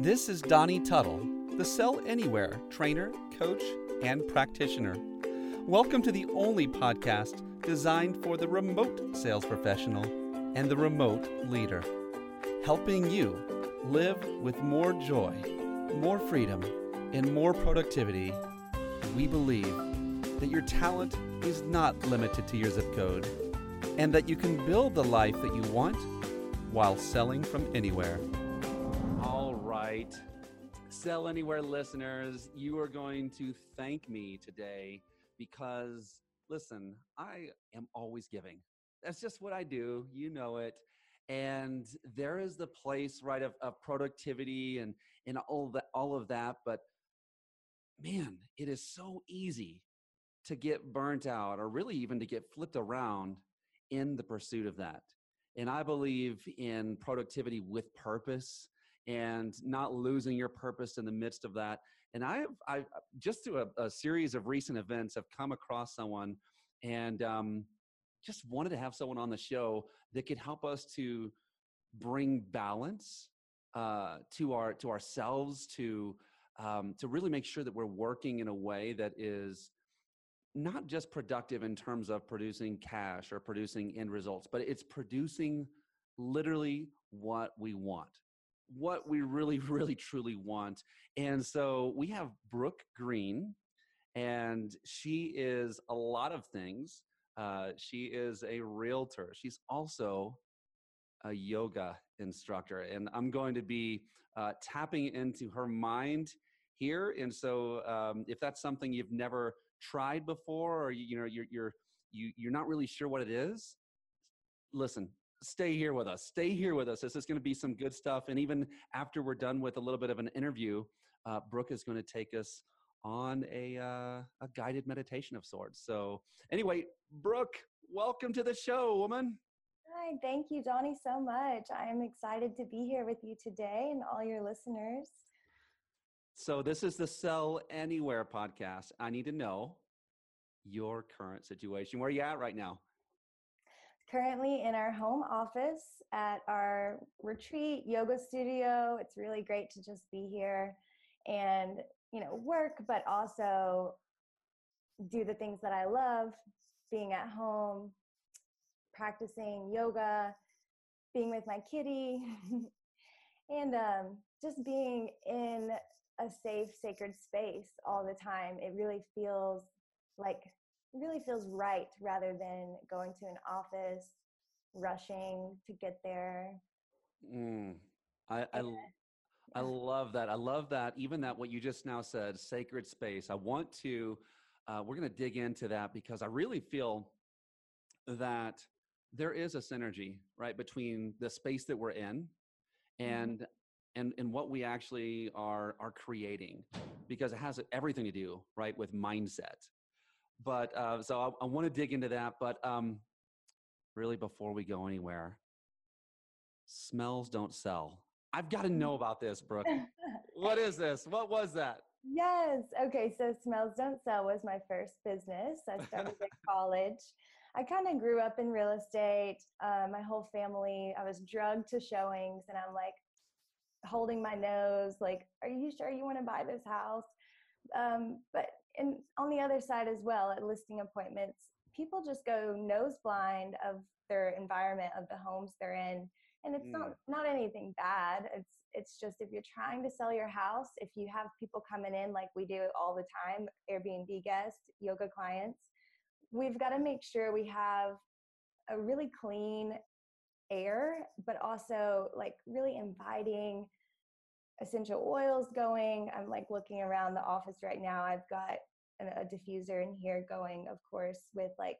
This is Donnie Tuttle, the Sell Anywhere trainer, coach, and practitioner. Welcome to the only podcast designed for the remote sales professional and the remote leader, helping you live with more joy, more freedom, and more productivity. We believe that your talent is not limited to your zip code and that you can build the life that you want while selling from anywhere. Sell Anywhere listeners, you are going to thank me today because, listen, I am always giving. That's just what I do. You know it. And there is the place, right, of, of productivity and, and all, that, all of that. But man, it is so easy to get burnt out or really even to get flipped around in the pursuit of that. And I believe in productivity with purpose and not losing your purpose in the midst of that. And I have, I just through a, a series of recent events have come across someone and um, just wanted to have someone on the show that could help us to bring balance uh, to our to ourselves to um, to really make sure that we're working in a way that is not just productive in terms of producing cash or producing end results, but it's producing literally what we want, what we really, really, truly want. And so we have Brooke Greene, and she is a lot of things. Uh, she is a realtor. She's also a yoga instructor, and I'm going to be uh, tapping into her mind here. And so, um, if that's something you've never tried before or you know you're you're you, you're not really sure what it is listen stay here with us stay here with us this is going to be some good stuff and even after we're done with a little bit of an interview uh, brooke is going to take us on a uh, a guided meditation of sorts so anyway brooke welcome to the show woman Hi, thank you, Donnie, so much. I am excited to be here with you today and all your listeners. So this is the Sell Anywhere podcast. I need to know your current situation. Where are you at right now? Currently in our home office at our retreat yoga studio. It's really great to just be here and, you know, work, but also do the things that I love, being at home, practicing yoga, being with my kitty, and um, just being in a safe, sacred space all the time. It really feels like really feels right rather than going to an office, rushing to get there. Mm, I, I, I love that. I love that. Even that, what you just now said, sacred space. I want to, uh, we're going to dig into that because I really feel that there is a synergy, right, between the space that we're in mm-hmm. and and, and what we actually are are creating because it has everything to do right with mindset but uh, so i, I want to dig into that but um, really before we go anywhere smells don't sell. I've got to know about this brooke. What is this? What was that? Yes okay so smells don't sell was my first business. I started in college. I kind of grew up in real estate. Uh, my whole family, I was drugged to showings, and I'm like, holding my nose like are you sure you want to buy this house? Um, but and on the other side as well at listing appointments people just go nose blind of their environment of the homes they're in and it's mm. not not anything bad it's it's just if you're trying to sell your house if you have people coming in like we do all the time airbnb guests yoga clients we've got to make sure we have a really clean air, but also like really inviting essential oils going. I'm like looking around the office right now. I've got a, a diffuser in here going, of course, with like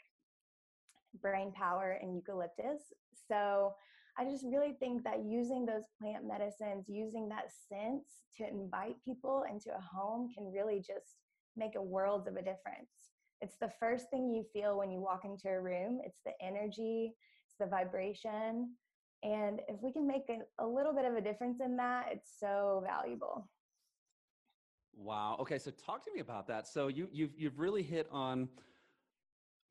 brain power and eucalyptus. So I just really think that using those plant medicines, using that sense to invite people into a home can really just make a world of a difference. It's the first thing you feel when you walk into a room. It's the energy, it's the vibration. And if we can make a, a little bit of a difference in that, it's so valuable. Wow. Okay, so talk to me about that. So you you've you've really hit on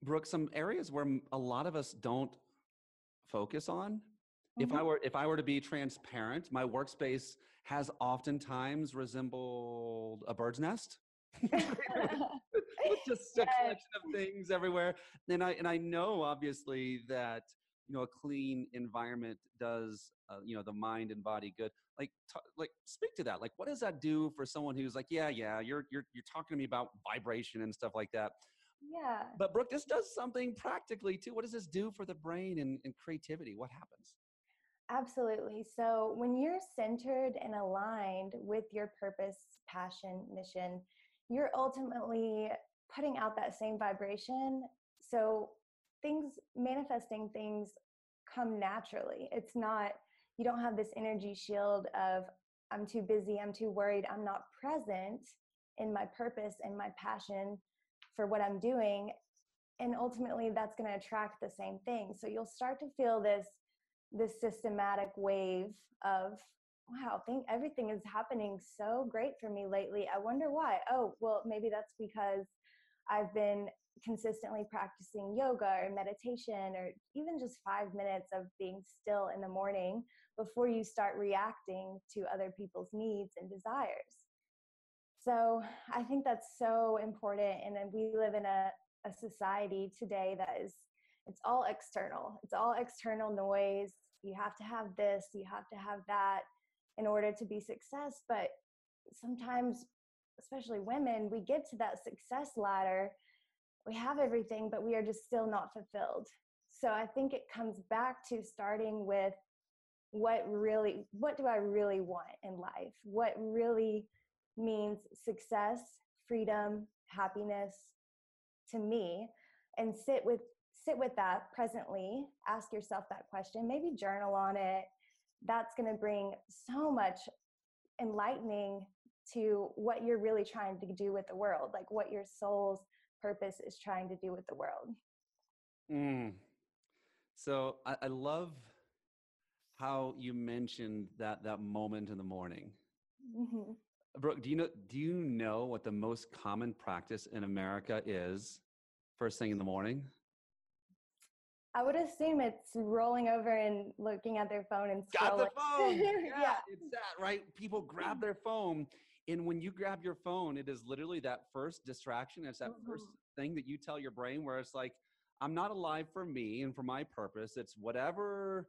Brooke some areas where a lot of us don't focus on. Mm-hmm. If I mm-hmm. were if I were to be transparent, my workspace has oftentimes resembled a bird's nest. just a yes. collection of things everywhere. And I and I know obviously that you know a clean environment does uh, you know the mind and body good. Like t- like speak to that. Like what does that do for someone who's like, yeah, yeah, you're you're you're talking to me about vibration and stuff like that. Yeah. But Brooke, this does something practically too. What does this do for the brain and, and creativity? What happens? Absolutely. So when you're centered and aligned with your purpose, passion, mission, you're ultimately putting out that same vibration. So things, manifesting things come naturally. It's not, you don't have this energy shield of, I'm too busy, I'm too worried, I'm not present in my purpose and my passion for what I'm doing. And ultimately, that's going to attract the same thing. So you'll start to feel this this systematic wave of wow think everything is happening so great for me lately i wonder why oh well maybe that's because i've been consistently practicing yoga or meditation or even just five minutes of being still in the morning before you start reacting to other people's needs and desires so I think that's so important. And then we live in a, a society today that is, it's all external. It's all external noise. You have to have this, you have to have that in order to be success. But sometimes, especially women, we get to that success ladder. We have everything, but we are just still not fulfilled. So I think it comes back to starting with what really, what do I really want in life? What really means success, freedom, happiness to me and sit with sit with that presently ask yourself that question maybe journal on it that's going to bring so much enlightening to what you're really trying to do with the world like what your soul's purpose is trying to do with the world mm. so I, I love how you mentioned that that moment in the morning mm-hmm. Brooke, do you know do you know what the most common practice in America is first thing in the morning? I would assume it's rolling over and looking at their phone and scrolling. Got the phone. Yeah, yeah, it's that, right? People grab their phone and when you grab your phone, it is literally that first distraction. It's that mm-hmm. first thing that you tell your brain where it's like, I'm not alive for me and for my purpose. It's whatever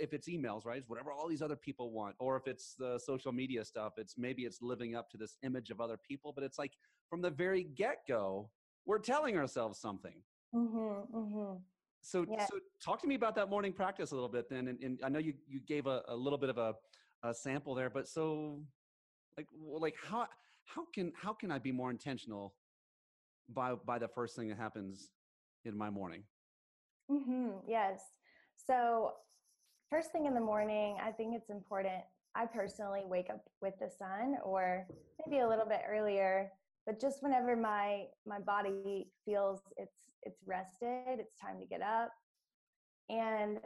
if it's emails, right? It's whatever all these other people want. Or if it's the social media stuff, it's maybe it's living up to this image of other people. But it's like from the very get go, we're telling ourselves something. Mm-hmm, mm-hmm. So, yeah. so talk to me about that morning practice a little bit then. And, and I know you, you gave a, a little bit of a, a sample there, but so like, like how, how can, how can I be more intentional by, by the first thing that happens in my morning? Mm-hmm, yes. So first thing in the morning, I think it's important. I personally wake up with the sun or maybe a little bit earlier, but just whenever my my body feels it's it's rested, it's time to get up. And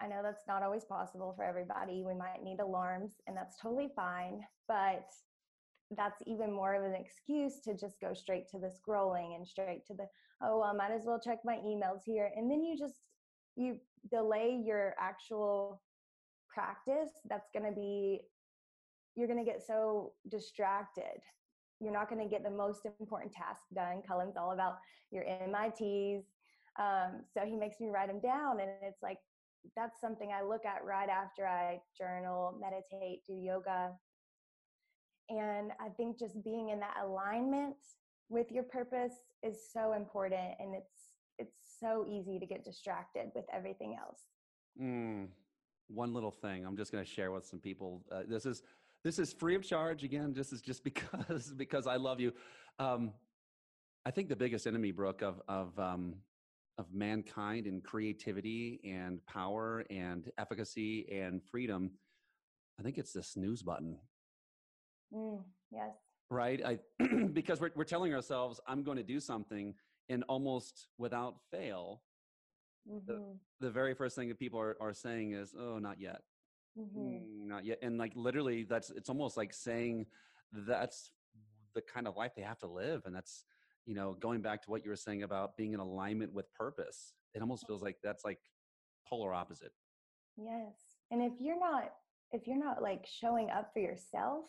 I know that's not always possible for everybody. We might need alarms and that's totally fine, but that's even more of an excuse to just go straight to the scrolling and straight to the oh well, I might as well check my emails here. And then you just you delay your actual practice that's going to be you're going to get so distracted. You're not going to get the most important task done. Cullen's all about your MITs um, so he makes me write them down and it's like that's something i look at right after i journal meditate do yoga and i think just being in that alignment with your purpose is so important and it's it's so easy to get distracted with everything else. Mm, one little thing I'm just going to share with some people. Uh, this is this is free of charge again. This is just because because I love you. Um, I think the biggest enemy, Brooke, of of um, of mankind and creativity and power and efficacy and freedom, I think it's the snooze button. Mm, yes. Right. I because we're we're telling ourselves I'm going to do something and almost without fail, mm-hmm. the, the very first thing that people are, are saying is, oh, not yet. Mm-hmm. Mm, not yet. And like literally, that's it's almost like saying that's the kind of life they have to live. And that's, you know, going back to what you were saying about being in alignment with purpose, it almost feels like that's like polar opposite. Yes. And if you're not if you're not like showing up for yourself,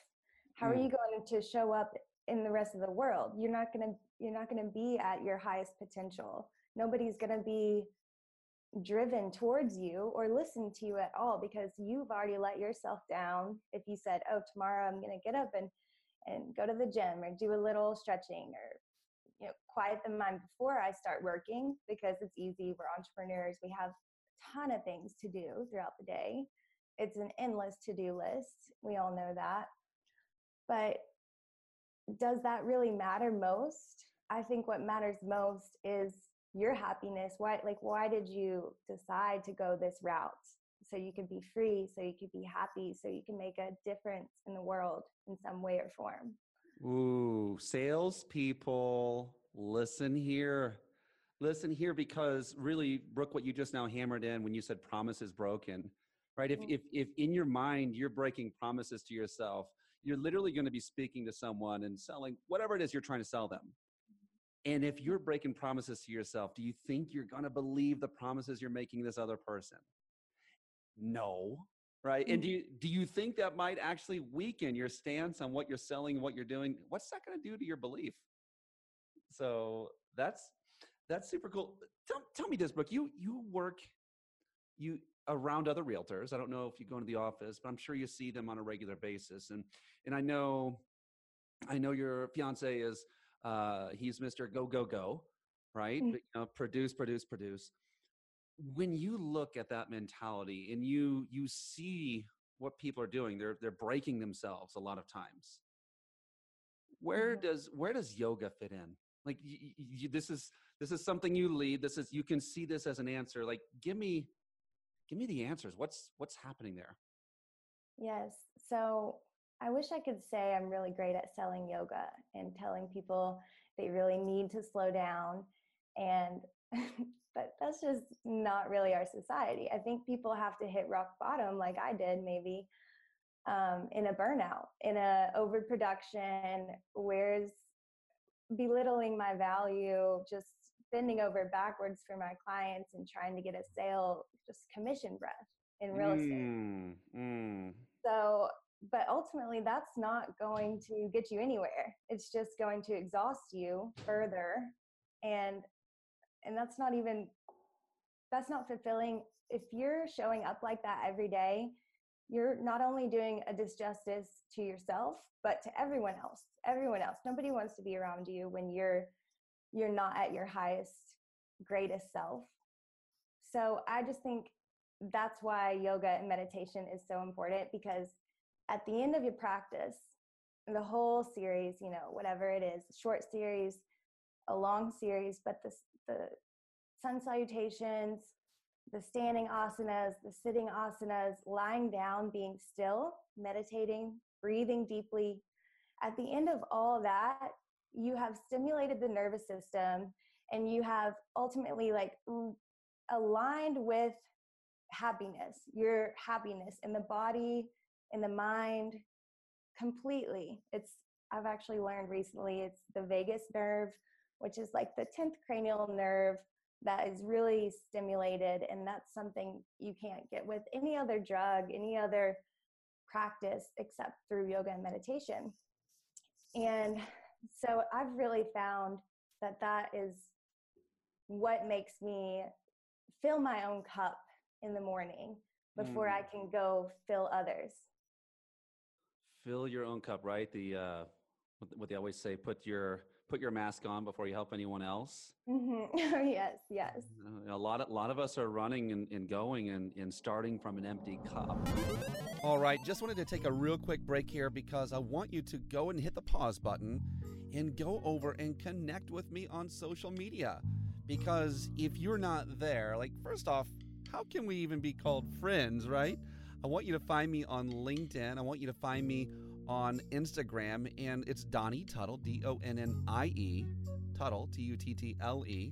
how mm. are you going to show up in the rest of the world? You're not going to you're not going to be at your highest potential. Nobody's going to be driven towards you or listen to you at all because you've already let yourself down if you said oh tomorrow i'm going to get up and and go to the gym or do a little stretching or quiet the mind before i start working because it's easy we're entrepreneurs we have a ton of things to do throughout the day. It's an endless to-do list we all know that. But does that really matter most? I think what matters most is your happiness. Why like why did you decide to go this route? So you could be free so you could be happy so you can make a difference in the world in some way or form. Ooh sales people listen here listen here because really brooke what you just now hammered in when you said promise is broken right if, mm-hmm. if if in your mind you're breaking promises to yourself you're literally going to be speaking to someone and selling whatever it is you're trying to sell them and if you're breaking promises to yourself, do you think you're going to believe the promises you're making this other person? No. Right? And do mm. you do you think that might actually weaken your stance on what you're selling what you're doing? What's that going to do to your belief? So that's that's super cool. Tell, tell me this, Brooke. You you work you around other realtors. I don't know if you go into the office, but I'm sure you see them on a regular basis. And and I know I know your fiance is uh, he's Mr. Go Go Go, right? Mm-hmm. You know, produce, produce, produce. When you look at that mentality and you you see what people are doing, they're they're breaking themselves a lot of times. Where mm-hmm. does where does yoga fit in? Like you, you, this is this is something you lead. This is you can see this as an answer. Like give me give me the answers. What's what's happening there? Yes. So I wish I could say I'm really great at selling yoga and telling people they really need to slow down. And but that's just not really our society. I think people have to hit rock bottom like I did maybe um, in a burnout, in a overproduction, where's belittling my value, just bending over backwards for my clients and trying to get a sale, just commission breath in real estate. Mm, mm. So but ultimately that's not going to get you anywhere it's just going to exhaust you further and and that's not even that's not fulfilling if you're showing up like that every day you're not only doing a disjustice to yourself but to everyone else everyone else. Nobody wants to be around you when you're you're not at your highest greatest self. So i just think that's why yoga and meditation is so important because at the end of your practice, the whole series, you know, whatever it is, short series, a long series, but the, the sun salutations, the standing asanas, the sitting asanas, lying down, being still, meditating, breathing deeply. At the end of all that, you have stimulated the nervous system and you have ultimately like aligned with happiness, your happiness in the body, in the mind completely. It's I've actually learned recently it's the vagus nerve, which is like the 10th cranial nerve that is really stimulated and that's something you can't get with any other drug, any other practice except through yoga and meditation. And so I've really found that that is what makes me fill my own cup in the morning before mm. I can go fill others fill your own cup, right? The uh, what they always say: put your put your mask on before you help anyone else. Mm-hmm. yes, yes. Uh, a lot of a lot of us are running and, and going and, and starting from an empty cup. All right, just wanted to take a real quick break here because I want you to go and hit the pause button and go over and connect with me on social media. Because if you're not there, like first off, how can we even be called friends, right? I want you to find me on LinkedIn. I want you to find me on Instagram, and it's Donnie Tuttle, D O N N I E, Tuttle, T U T T L E.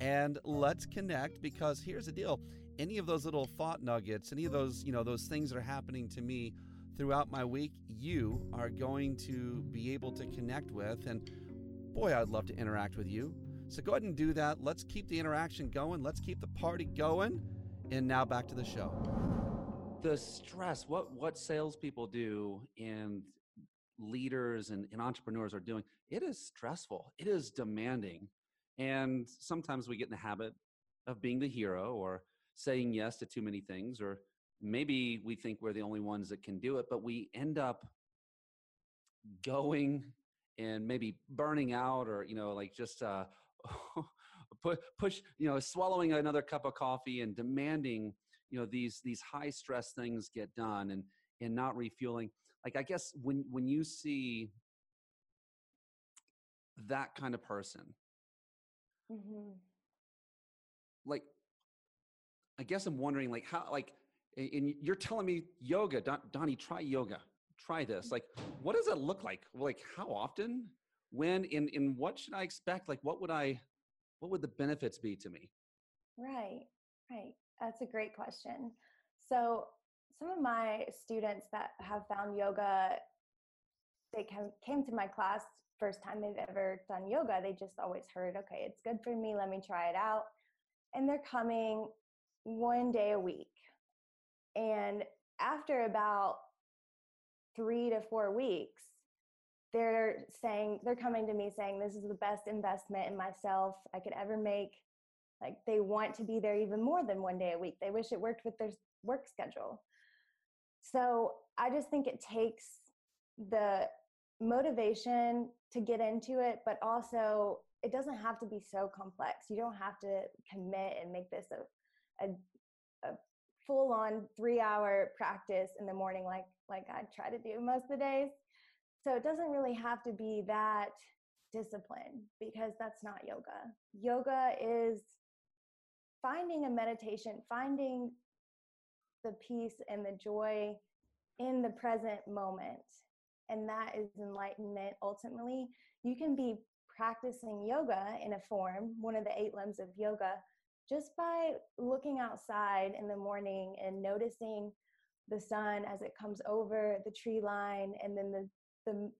And let's connect because here's the deal any of those little thought nuggets, any of those, you know, those things that are happening to me throughout my week, you are going to be able to connect with. And boy, I'd love to interact with you. So go ahead and do that. Let's keep the interaction going. Let's keep the party going. And now back to the show. The stress, what what salespeople do and leaders and, and entrepreneurs are doing, it is stressful. It is demanding. And sometimes we get in the habit of being the hero or saying yes to too many things, or maybe we think we're the only ones that can do it, but we end up going and maybe burning out or, you know, like just uh, push, you know, swallowing another cup of coffee and demanding, you know, these, these high stress things get done and, and not refueling. Like, I guess when, when you see that kind of person, mm-hmm. like, I guess I'm wondering, like, how, like, and you're telling me yoga, Don, Donnie, try yoga, try this. Like, what does it look like? Like, how often? When? In in what should I expect? Like, what would I? What would the benefits be to me? Right, right. That's a great question. So, some of my students that have found yoga, they came to my class first time they've ever done yoga. They just always heard, okay, it's good for me. Let me try it out. And they're coming one day a week and after about three to four weeks, they're saying, they're coming to me saying, this is the best investment in myself I could ever make. Like they want to be there even more than one day a week. They wish it worked with their work schedule. So I just think it takes the motivation to get into it, but also it doesn't have to be so complex. You don't have to commit and make this a, a, a full on three hour practice in the morning like like I try to do most of the days. So it doesn't really have to be that discipline because that's not yoga. Yoga is finding a meditation, finding the peace and the joy in the present moment. And that is enlightenment ultimately. You can be practicing yoga in a form, one of the eight limbs of yoga, just by looking outside in the morning and noticing the sun as it comes over the tree line and then the the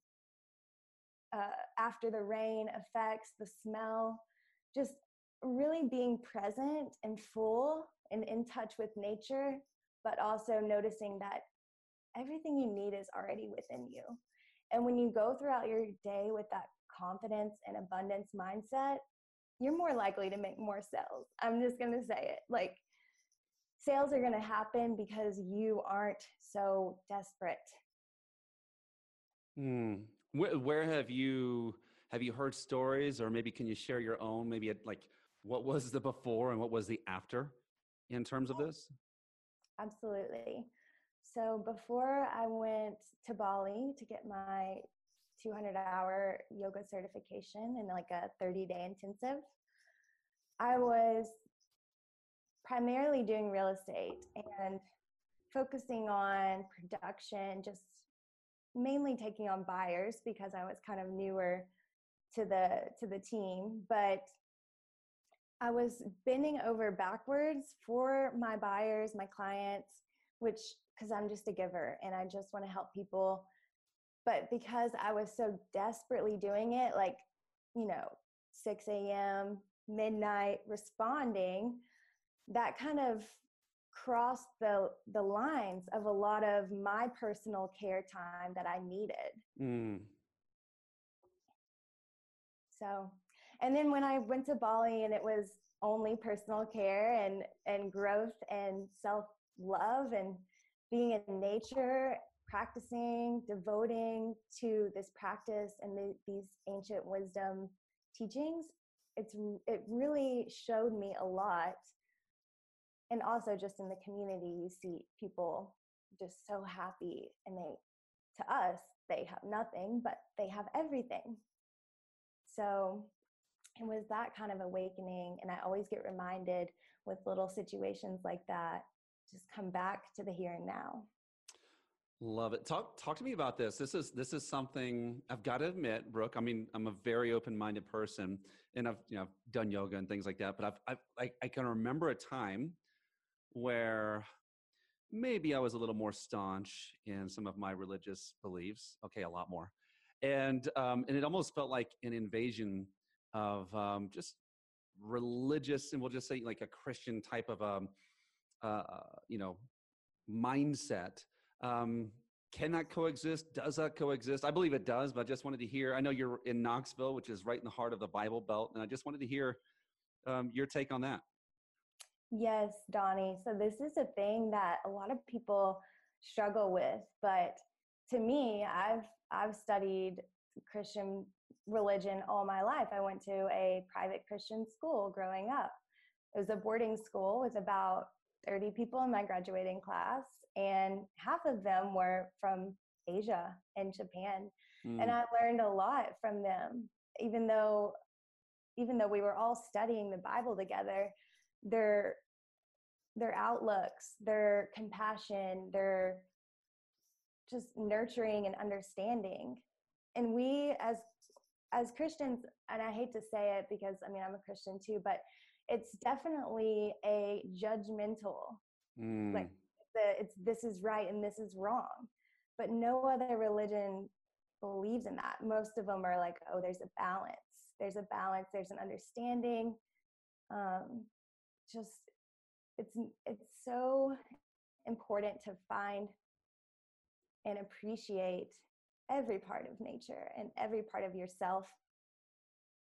uh, after the rain affects the smell just really being present and full and in touch with nature but also noticing that everything you need is already within you and when you go throughout your day with that confidence and abundance mindset you're more likely to make more sales. I'm just going to say it. Like, sales are going to happen because you aren't so desperate. Hmm. Where, where, have you have you heard stories, or maybe can you share your own? Maybe at like what was the before and what was the after in terms of this? Absolutely. So before I went to Bali to get my 200 hour yoga certification in like a 30 day intensive. I was primarily doing real estate and focusing on production, just mainly taking on buyers because I was kind of newer to the to the team, but I was bending over backwards for my buyers, my clients, which because I'm just a giver and I just want to help people but because I was so desperately doing it, like, you know, 6 a.m., midnight, responding, that kind of crossed the the lines of a lot of my personal care time that I needed. Mm. So, and then when I went to Bali and it was only personal care and and growth and self love and being in nature practicing, devoting to this practice and the, these ancient wisdom teachings, it's it really showed me a lot. And also just in the community, you see people just so happy and they to us they have nothing but they have everything so it was that kind of awakening and i always get reminded with little situations like that just come back to the here and now Love it. Talk talk to me about this. This is this is something I've got to admit, Brooke. I mean, I'm a very open-minded person, and I've you know I've done yoga and things like that. But I've, I've I, I can remember a time where maybe I was a little more staunch in some of my religious beliefs. Okay, a lot more, and um, and it almost felt like an invasion of um, just religious, and we'll just say like a Christian type of um, uh, you know mindset. Um, can that coexist? Does that coexist? I believe it does, but I just wanted to hear. I know you're in Knoxville, which is right in the heart of the Bible Belt, and I just wanted to hear um, your take on that. Yes, Donnie. So this is a thing that a lot of people struggle with, but to me, I've I've studied Christian religion all my life. I went to a private Christian school growing up. It was a boarding school with about 30 people in my graduating class, and half of them were from Asia and Japan. Mm. And I learned a lot from them, even though even though we were all studying the Bible together, their their outlooks, their compassion, their just nurturing and understanding. And we as as Christians, and I hate to say it because I mean I'm a Christian too, but it's definitely a judgmental mm. like the it's this is right and this is wrong. But no other religion believes in that. Most of them are like, oh, there's a balance. There's a balance, there's an understanding. Um, just it's it's so important to find and appreciate every part of nature and every part of yourself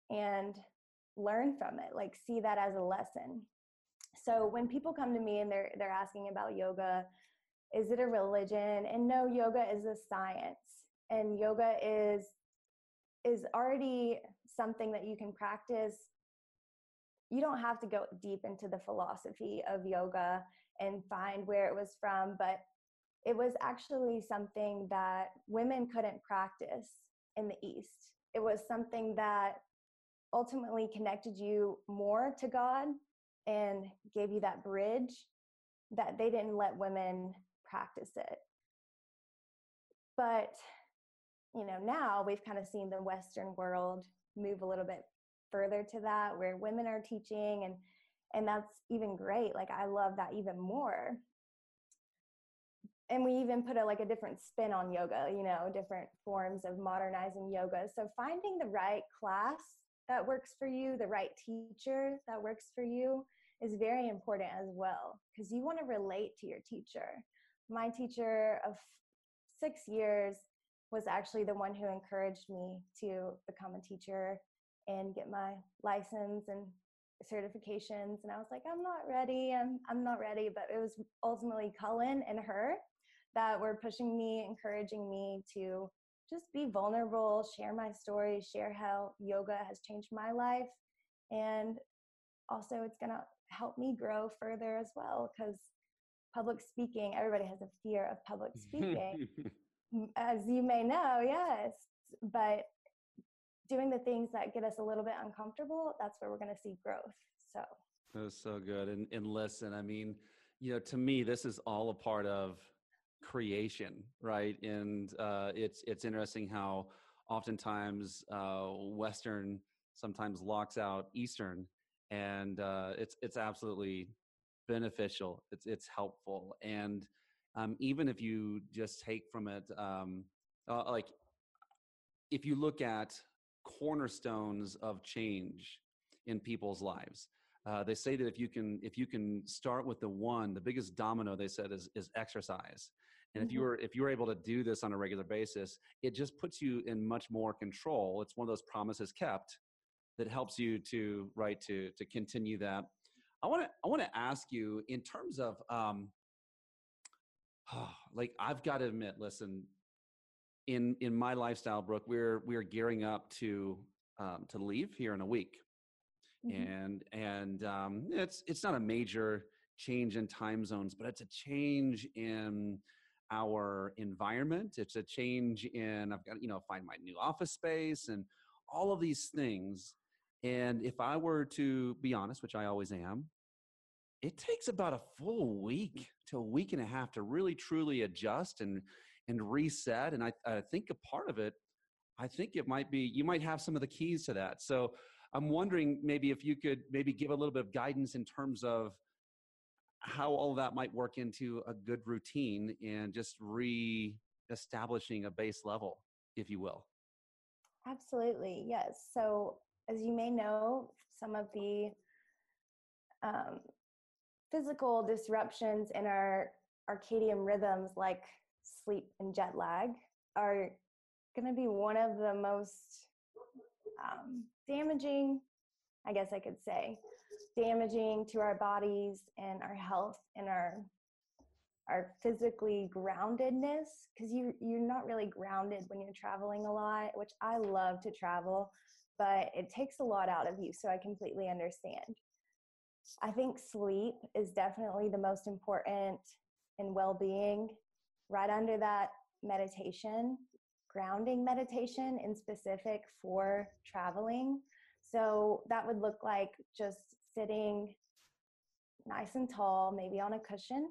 and learn from it like see that as a lesson. So when people come to me and they're they're asking about yoga is it a religion? And no yoga is a science and yoga is is already something that you can practice. You don't have to go deep into the philosophy of yoga and find where it was from, but it was actually something that women couldn't practice in the East. It was something that ultimately connected you more to God and gave you that bridge that they didn't let women practice it. But, you know, now we've kind of seen the Western world move a little bit further to that where women are teaching and and that's even great like i love that even more and we even put a like a different spin on yoga you know different forms of modernizing yoga. So finding the right class that works for you the right teacher that works for you is very important as well because you want to relate to your teacher. My teacher of six years was actually the one who encouraged me to become a teacher and get my license and certifications and I was like I'm not ready. I'm I'm not ready but it was ultimately Cullen and her that were pushing me encouraging me to just be vulnerable share my story share how yoga has changed my life and also it's going to help me grow further as well cuz public speaking everybody has a fear of public speaking as you may know yes but doing the things that get us a little bit uncomfortable, that's where we're going to see growth. So that's so good. And and listen, I mean, you know, to me, this is all a part of creation, right? And uh, it's it's interesting how oftentimes uh, Western sometimes locks out Eastern, and uh, it's it's absolutely beneficial. It's it's helpful, and um, even if you just take from it, um, uh, like if you look at cornerstones of change in people's lives. Uh, they say that if you can if you can start with the one, the biggest domino they said is is exercise. And mm-hmm. if you mm-hmm. were if you were able to do this on a regular basis, it just puts you in much more control. It's one of those promises kept that helps you to right to to continue that. I want to I want to ask you in terms of um, like I've got to admit, listen, in in my lifestyle, Brooke, we're we're gearing up to um, to leave here in a week, mm-hmm. and and um, it's it's not a major change in time zones, but it's a change in our environment. It's a change in I've got you know find my new office space and all of these things. And if I were to be honest, which I always am, it takes about a full week to a week and a half to really truly adjust and and reset. And I, I think a part of it, I think it might be, you might have some of the keys to that. So I'm wondering maybe if you could maybe give a little bit of guidance in terms of how all that might work into a good routine and just re-establishing a base level, if you will. Absolutely, yes. So as you may know, some of the um, physical disruptions in our circadian rhythms like sleep and jet lag are going to be one of the most um, damaging, I guess I could say, damaging to our bodies and our health and our our physically groundedness because you you're not really grounded when you're traveling a lot which i love to travel but it takes a lot out of you so i completely understand. I think sleep is definitely the most important in well-being. Right under that meditation grounding meditation in specific for traveling so that would look like just sitting nice and tall maybe on a cushion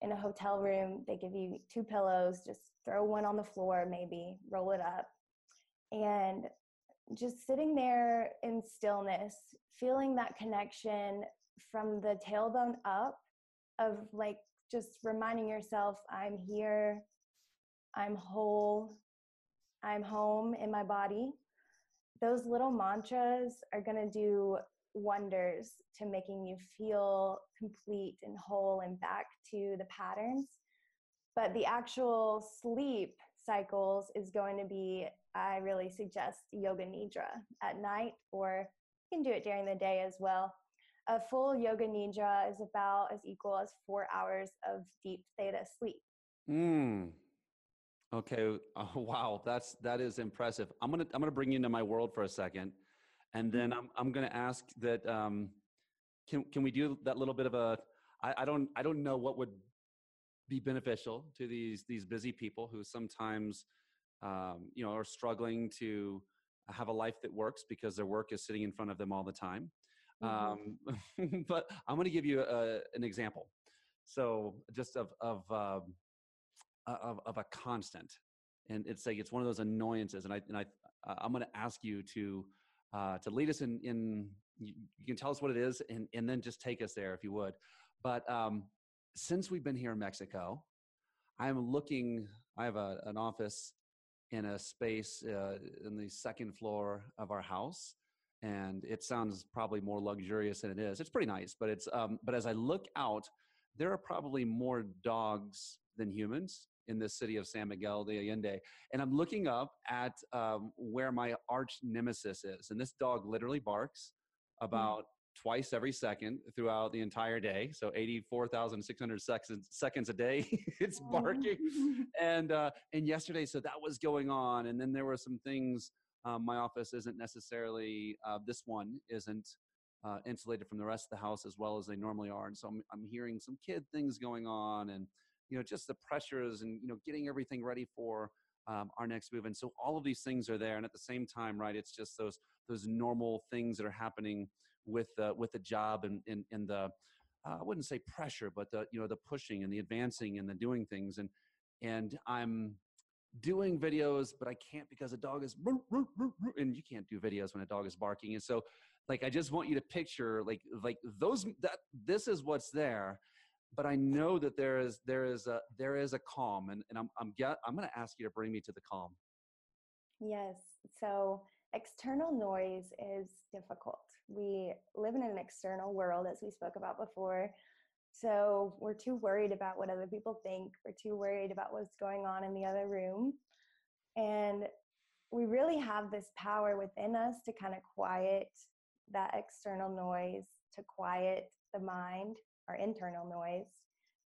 in a hotel room. They give you two pillows, just throw one on the floor, maybe roll it up. And just sitting there in stillness, feeling that connection from the tailbone up of like just reminding yourself, I'm here, I'm whole, I'm home in my body. Those little mantras are going to do wonders to making you feel complete and whole and back to the patterns. But the actual sleep cycles is going to be, I really suggest yoga nidra at night, or you can do it during the day as well. A full yoga nidra is about as equal as four hours of deep theta sleep. Mm. Okay. Oh, wow. That's that is impressive. I'm gonna I'm gonna bring you into my world for a second. And then mm-hmm. I'm, I'm to ask that, um, can, can we do that little bit of a, I, I don't, I don't know what would be beneficial to these, these busy people who sometimes, um, you know, are struggling to have a life that works because their work is sitting in front of them all the time. Mm-hmm. Um, but I'm going to give you a, an example. So just of, of, um, of, of a constant and it's like, it's one of those annoyances. And I, and I, I'm going to ask you to, uh, to lead us in, in you, you, can tell us what it is and, and then just take us there if you would. But um, since we've been here in Mexico, I'm looking, I have a, an office in a space uh, in the second floor of our house. And it sounds probably more luxurious than it is. It's pretty nice, but it's, um, but as I look out, there are probably more dogs than humans in the city of San Miguel de Allende. And I'm looking up at um, where my arch nemesis is. And this dog literally barks hmm. about mm. twice every second throughout the entire day. So 84,600 seconds, seconds a day, it's barking. and, uh, and yesterday, so that was going on. And then there were some things, um, my office isn't necessarily, uh, this one isn't uh, insulated from the rest of the house as well as they normally are. And so I'm, I'm hearing some kid things going on and you know just the pressures and you know getting everything ready for um, our next move. And so all of these things are there. And at the same time right it's just those those normal things that are happening with uh, with the job and in and the uh, I wouldn't say pressure but the you know the pushing and the advancing and the doing things. And and I'm doing videos but I can't because a dog is and you can't do videos when a dog is barking. And so like I just want you to picture like like those that this is what's there but I know that there is there is a there is a calm, and, and I'm I'm get I'm going to ask you to bring me to the calm. Yes. So external noise is difficult. We live in an external world, as we spoke about before. So we're too worried about what other people think. We're too worried about what's going on in the other room. And we really have this power within us to kind of quiet that external noise, to quiet the mind our internal noise,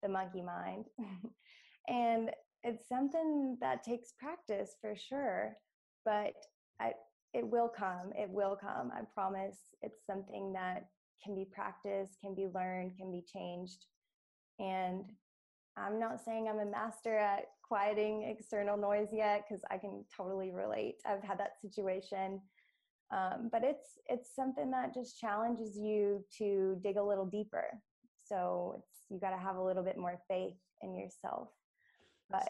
the monkey mind. and it's something that takes practice for sure, but I, it will come. It will come. I promise. It's something that can be practiced, can be learned, can be changed. And I'm not saying I'm a master at quieting external noise yet because I can totally relate. I've had that situation. Um, but it's it's something that just challenges you to dig a little deeper so it's you got to have a little bit more faith in yourself. But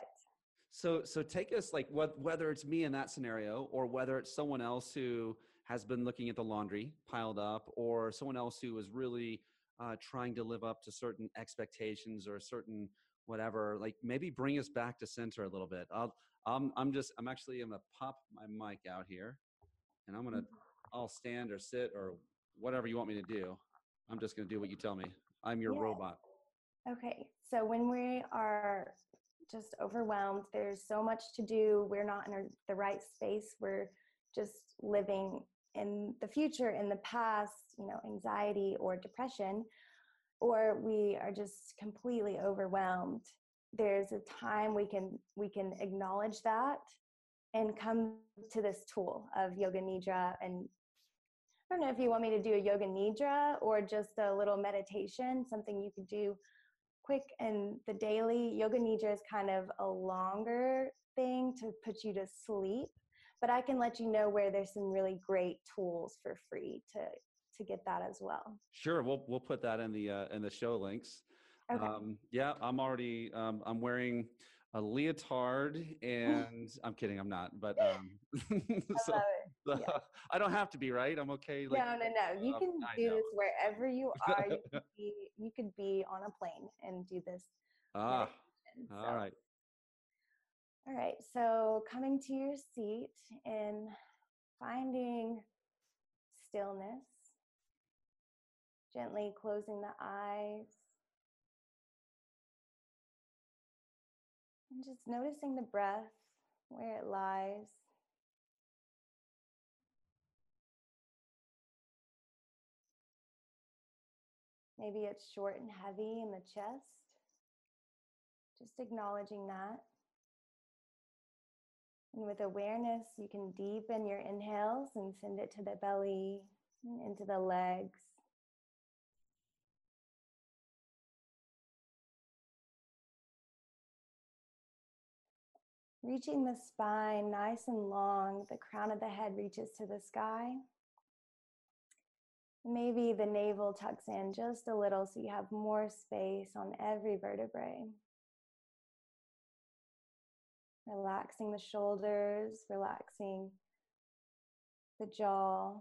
so so take us like what, whether it's me in that scenario or whether it's someone else who has been looking at the laundry piled up or someone else who is really uh, trying to live up to certain expectations or certain whatever like maybe bring us back to center a little bit. I'll i'm, I'm just i'm actually gonna pop my mic out here and i'm gonna mm-hmm. i'll stand or sit or whatever you want me to do. I'm just gonna do what you tell me I'm your yeah. robot. Okay, so when we are just overwhelmed, there's so much to do. We're not in the right space. We're just living in the future, in the past, you know, anxiety or depression, or we are just completely overwhelmed. There's a time we can we can acknowledge that and come to this tool of yoga nidra and I don't know if you want me to do a yoga nidra or just a little meditation, something you could do quick and the daily. Yoga nidra is kind of a longer thing to put you to sleep but i can let you know where there's some really great tools for free to to get that as well. Sure we'll we'll put that in the uh, in the show links. Okay. um yeah i'm already um i'm wearing a leotard and I'm kidding, I'm not, but um, so, yeah. I don't have to be right. I'm okay. Like, no, no, no. You um, can do this wherever you are. You could, be, you could be on a plane and do this. Ah, so. all right. All right. So coming to your seat and finding stillness, gently closing the eyes Just noticing the breath, where it lies. Maybe it's short and heavy in the chest. Just acknowledging that. And with awareness, you can deepen your inhales and send it to the belly, into the legs. Reaching the spine nice and long, the crown of the head reaches to the sky. Maybe the navel tucks in just a little so you have more space on every vertebrae. Relaxing the shoulders, relaxing the jaw,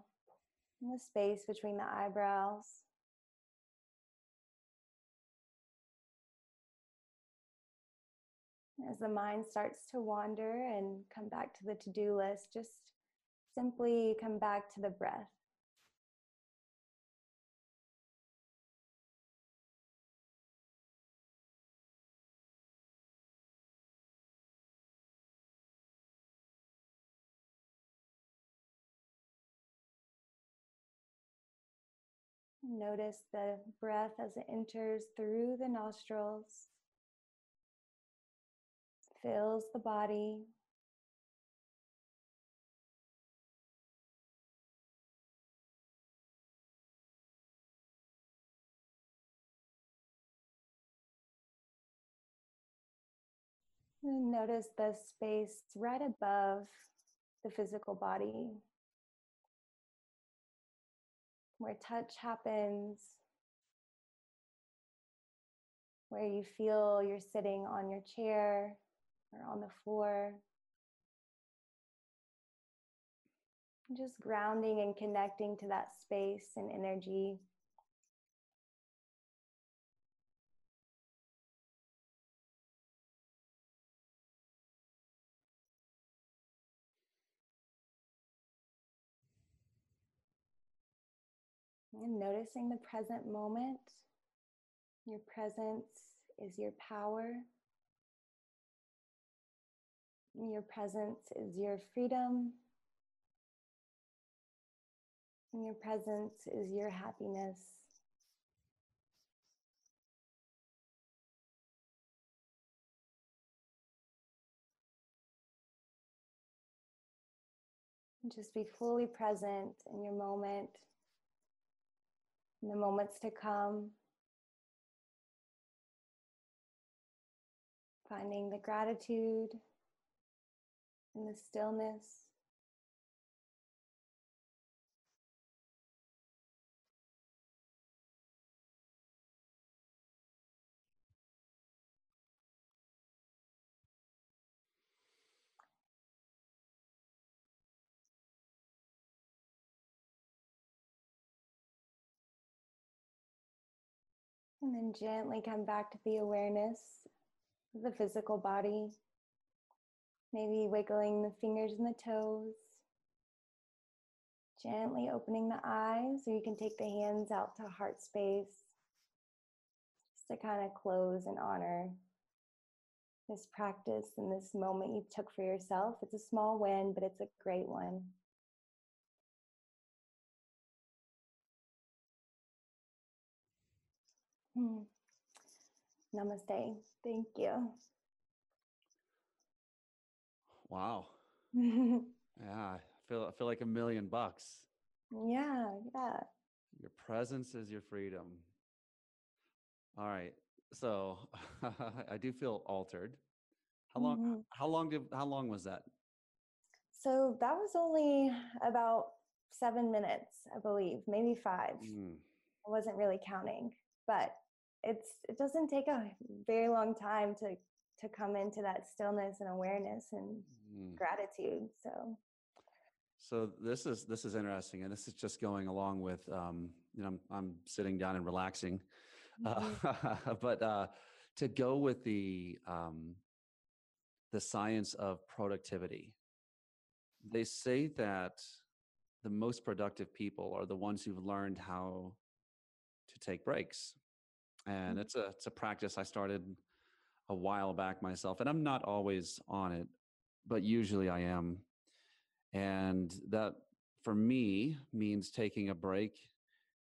and the space between the eyebrows. As the mind starts to wander and come back to the to do list, just simply come back to the breath. Notice the breath as it enters through the nostrils fills the body. And notice the space right above the physical body where touch happens, where you feel you're sitting on your chair or on the floor. Just grounding and connecting to that space and energy. And noticing the present moment. Your presence is your power. Your presence is your freedom. And your presence is your happiness. Just be fully present in your moment, in the moments to come. Finding the gratitude in the stillness. And then gently come back to the awareness of the physical body. Maybe wiggling the fingers and the toes. Gently opening the eyes, or you can take the hands out to heart space. Just to kind of close and honor this practice and this moment you took for yourself. It's a small win, but it's a great one. Hmm. Namaste. Thank you. Wow. yeah, I feel I feel like a million bucks. Yeah, yeah. Your presence is your freedom. All right. So I do feel altered. How long mm-hmm. how long did how long was that? So that was only about 7 minutes, I believe, maybe 5. Mm. I wasn't really counting, but it's it doesn't take a very long time to to come into that stillness and awareness and mm. gratitude. So so this is this is interesting, and this is just going along with um, you know I'm, I'm sitting down and relaxing, mm-hmm. uh, but uh, to go with the um, the science of productivity. They say that the most productive people are the ones who've learned how to take breaks, and mm-hmm. it's a it's a practice I started a while back myself, and I'm not always on it, but usually I am and that for me means taking a break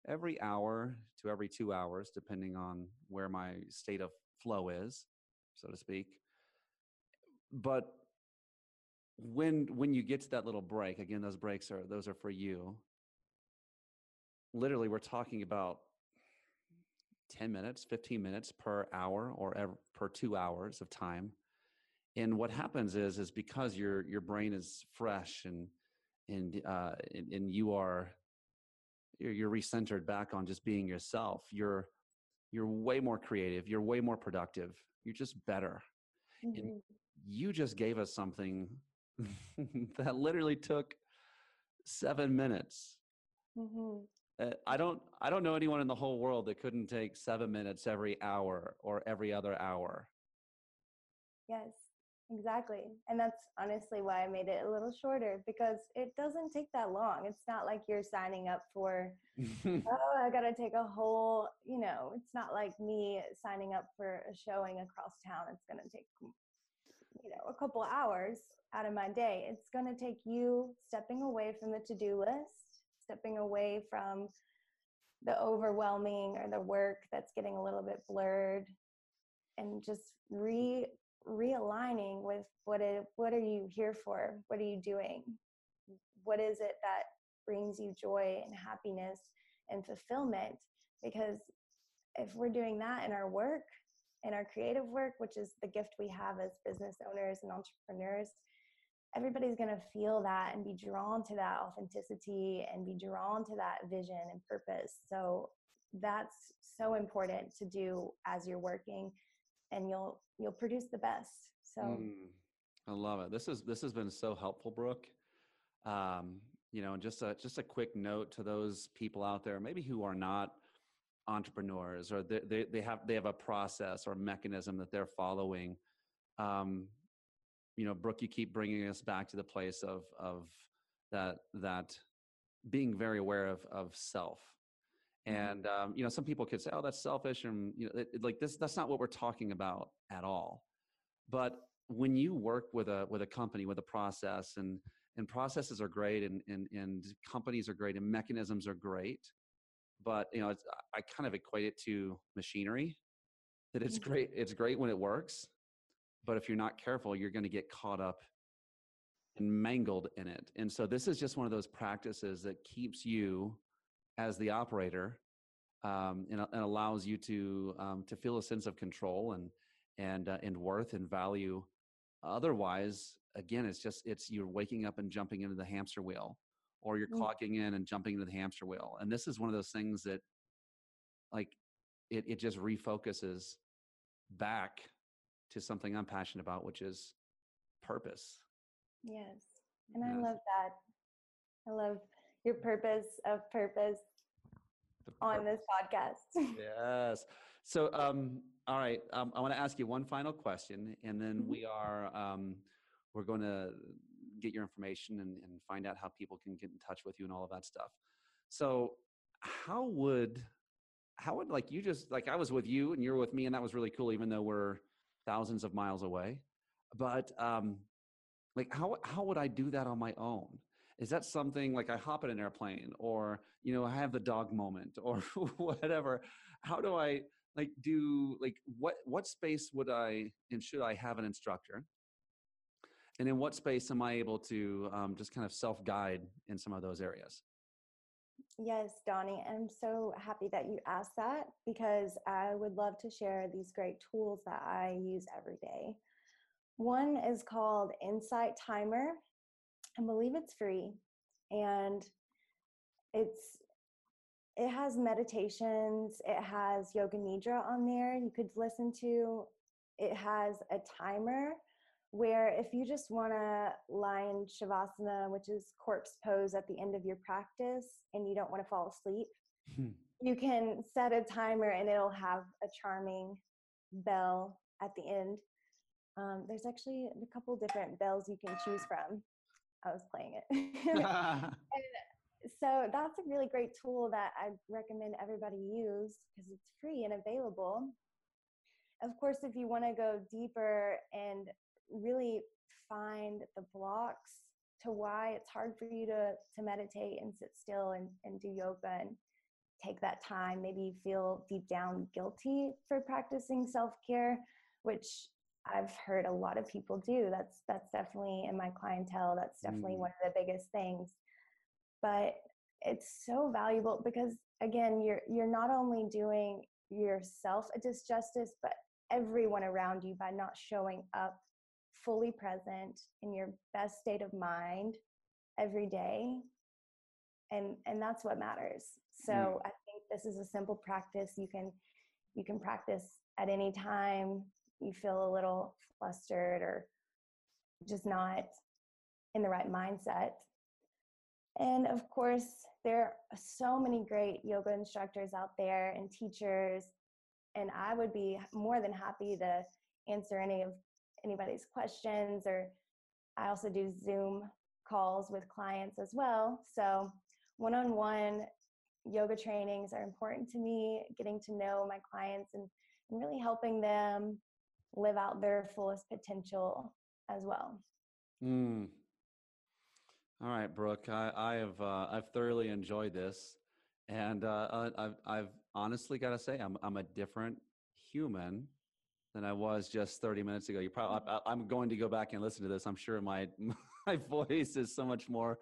every hour to every two hours, depending on where my state of flow is, so to speak. But when when you get to that little break, again, those breaks are those are for you. Literally, we're talking about 10 minutes, 15 minutes per hour or ever, per two hours of time and what happens is is because your your brain is fresh and and uh and, and you are you're, you're recentered back on just being yourself you're you're way more creative you're way more productive you're just better mm-hmm. and you just gave us something that literally took seven minutes mm-hmm. uh, i don't i don't know anyone in the whole world that couldn't take seven minutes every hour or every other hour yes Exactly. And that's honestly why I made it a little shorter because it doesn't take that long. It's not like you're signing up for, oh, I got to take a whole, you know, it's not like me signing up for a showing across town. It's going to take, mm, you know, a couple hours out of my day. It's going to take you stepping away from the to do list, stepping away from the overwhelming or the work that's getting a little bit blurred and just re realigning with what it, what are you here for? What are you doing? What is it that brings you joy and happiness and fulfillment? Because if we're doing that in our work, in our creative work, which is the gift we have as business owners and entrepreneurs, everybody's going to feel that and be drawn to that authenticity and be drawn to that vision and purpose. So that's so important to do as you're working and you'll you'll produce the best. So mm, i love it. This is this has been so helpful brooke. Um, you know just a just a quick note to those people out there maybe who are not entrepreneurs or they, they, they have they have a process or mechanism that they're following. Um, you know brooke you keep bringing us back to the place of of that that being very aware of of self. And um, you know some people could say oh that's selfish and you know it, it, like this that's not what we're talking about at all. But when you work with a with a company with a process and and processes are great and and, and companies are great and mechanisms are great but you know it's, i kind of equate it to machinery that it's mm-hmm. great it's great when it works but if you're not careful you're going to get caught up and mangled in it. And so this is just one of those practices that keeps you as the operator um, and, and, allows you to um, to feel a sense of control and and uh, and worth and value. Otherwise, again, it's just it's you're waking up and jumping into the hamster wheel, or you're mm. clocking in and jumping into the hamster wheel. And this is one of those things that, like, it it just refocuses back to something I'm passionate about, which is purpose. Yes, and yes. I love that. I love your purpose of purpose on this podcast. yes. So, um, all right, um, I want to ask you one final question, and then mm-hmm. we are um, we're going to get your information and, and find out how people can get in touch with you and all of that stuff. So, how would how would like you just like I was with you and you're with me, and that was really cool, even though we're thousands of miles away. But um, like how how would I do that on my own? Is that something like I hop in an airplane or you know I have the dog moment or whatever? How do I like do like what what space would I and should I have an instructor? And in what space am I able to um, just kind of self guide in some of those areas? Yes, Donnie, I'm so happy that you asked that because I would love to share these great tools that I use every day. One is called Insight Timer. I believe it's free and it's it has meditations, it has yoga nidra on there you could listen to. It has a timer where if you just want to lie in shavasana, which is corpse pose at the end of your practice, and you don't want to fall asleep, hmm. you can set a timer and it'll have a charming bell at the end. Um, there's actually a couple different bells you can choose from. I was playing it. and so that's a really great tool that I recommend everybody use because it's free and available. Of course, if you want to go deeper and really find the blocks to why it's hard for you to to meditate and sit still and, and do yoga and take that time maybe you feel deep down guilty for practicing self-care which i've heard a lot of people do that's that's definitely in my clientele that's definitely mm. one of the biggest things but it's so valuable because again you're you're not only doing yourself a disjustice but everyone around you by not showing up fully present in your best state of mind every day and and that's what matters so mm. i think this is a simple practice you can you can practice at any time you feel a little flustered or just not in the right mindset and of course there are so many great yoga instructors out there and teachers and i would be more than happy to answer any of anybody's questions or I also do Zoom calls with clients as well. So one-on-one yoga trainings are important to me, getting to know my clients and, and really helping them live out their fullest potential as well. Mm. All right, Brooke, I, I have uh, I've thoroughly enjoyed this, and uh, I've I've honestly got to say I'm I'm a different human than I was just 30 minutes ago. You probably, I, am going to go back and listen to this. I'm sure my my voice is so much more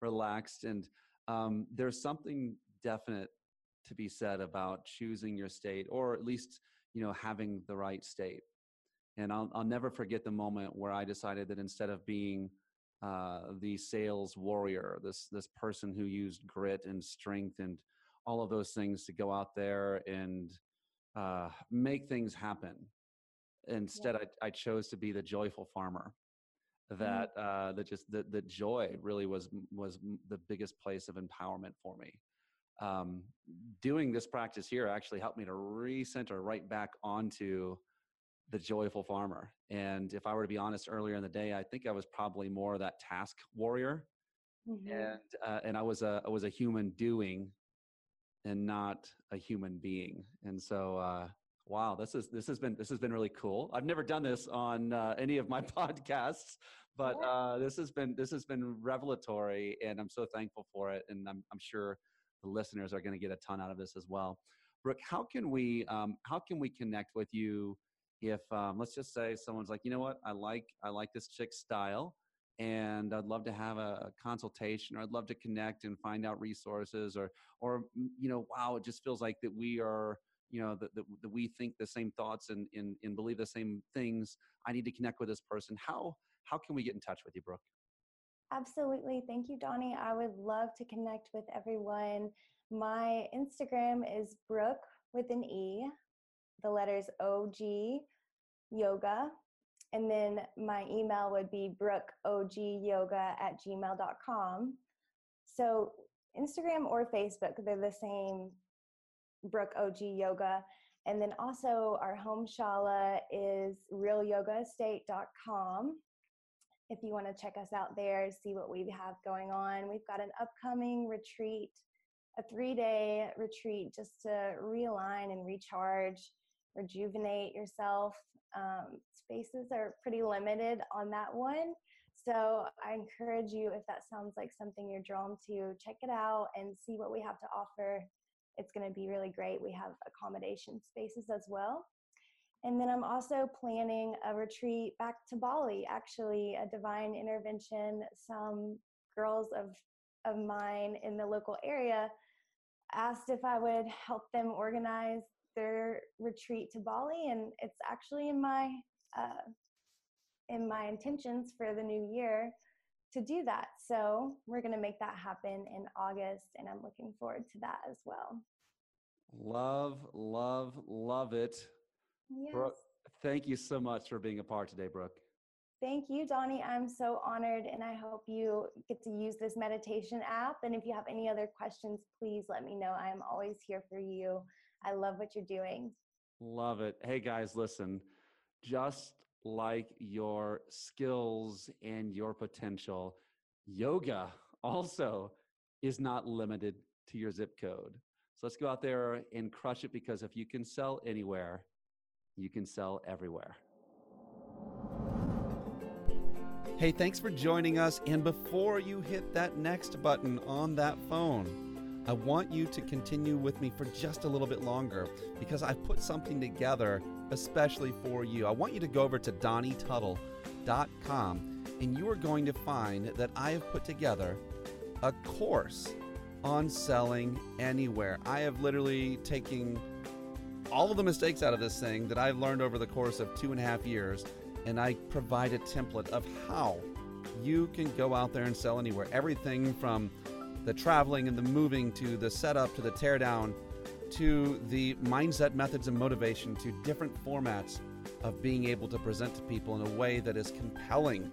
relaxed, and um, there's something definite to be said about choosing your state, or at least you know having the right state. And I'll I'll never forget the moment where I decided that instead of being uh, the sales warrior, this this person who used grit and strength and all of those things to go out there and uh, make things happen instead yeah. I, I chose to be the joyful farmer that mm-hmm. uh, that just the, the joy really was was the biggest place of empowerment for me um, doing this practice here actually helped me to recenter right back onto the joyful farmer and if i were to be honest earlier in the day i think i was probably more that task warrior mm-hmm. and uh, and i was a I was a human doing and not a human being and so uh, Wow, this is this has been this has been really cool. I've never done this on uh, any of my podcasts, but uh, this has been this has been revelatory, and I'm so thankful for it. And I'm I'm sure the listeners are going to get a ton out of this as well. Brooke, how can we um, how can we connect with you if um, let's just say someone's like, you know what, I like I like this chick's style, and I'd love to have a consultation, or I'd love to connect and find out resources, or or you know, wow, it just feels like that we are you know that, that, that we think the same thoughts and, and, and believe the same things. I need to connect with this person. How how can we get in touch with you brooke? Absolutely. Thank you donnie. I would love to connect with everyone. My instagram is brooke with an e the letters og yoga and then my email would be brookeogyoga at gmail.com so instagram or facebook they're the same Brooke OG Yoga. And then also our home shala is realyogaestate.com. If you want to check us out there, see what we have going on. We've got an upcoming retreat a three day retreat just to realign and recharge, rejuvenate yourself. Um, spaces are pretty limited on that one. So I encourage you, if that sounds like something you're drawn to, check it out and see what we have to offer. It's going to be really great. We have accommodation spaces as well. And then I'm also planning a retreat back to Bali, actually, a divine intervention. Some girls of, of mine in the local area asked if I would help them organize their retreat to Bali, and it's actually in my uh, in my intentions for the new year to do that. So we're going to make that happen in August, and I'm looking forward to that as well. Love, love, love it. Yes. Brooke, thank you so much for being a part today, Brooke. Thank you, Donnie. I'm so honored, and I hope you get to use this meditation app. And if you have any other questions, please let me know. I am always here for you. I love what you're doing. Love it. Hey, guys, listen, just like your skills and your potential, yoga also is not limited to your zip code. So let's go out there and crush it because if you can sell anywhere, you can sell everywhere. Hey, thanks for joining us. And before you hit that next button on that phone, I want you to continue with me for just a little bit longer because I've put something together especially for you. I want you to go over to donnietuttle.com and you are going to find that I have put together a course on selling anywhere. I have literally taken all of the mistakes out of this thing that I've learned over the course of two and a half years, and I provide a template of how you can go out there and sell anywhere. Everything from the traveling and the moving to the setup to the teardown to the mindset methods and motivation to different formats of being able to present to people in a way that is compelling.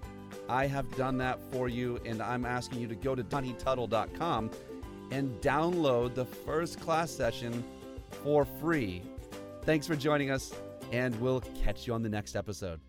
I have done that for you, and I'm asking you to go to donnietuttle.com and download the first class session for free. Thanks for joining us, and we'll catch you on the next episode.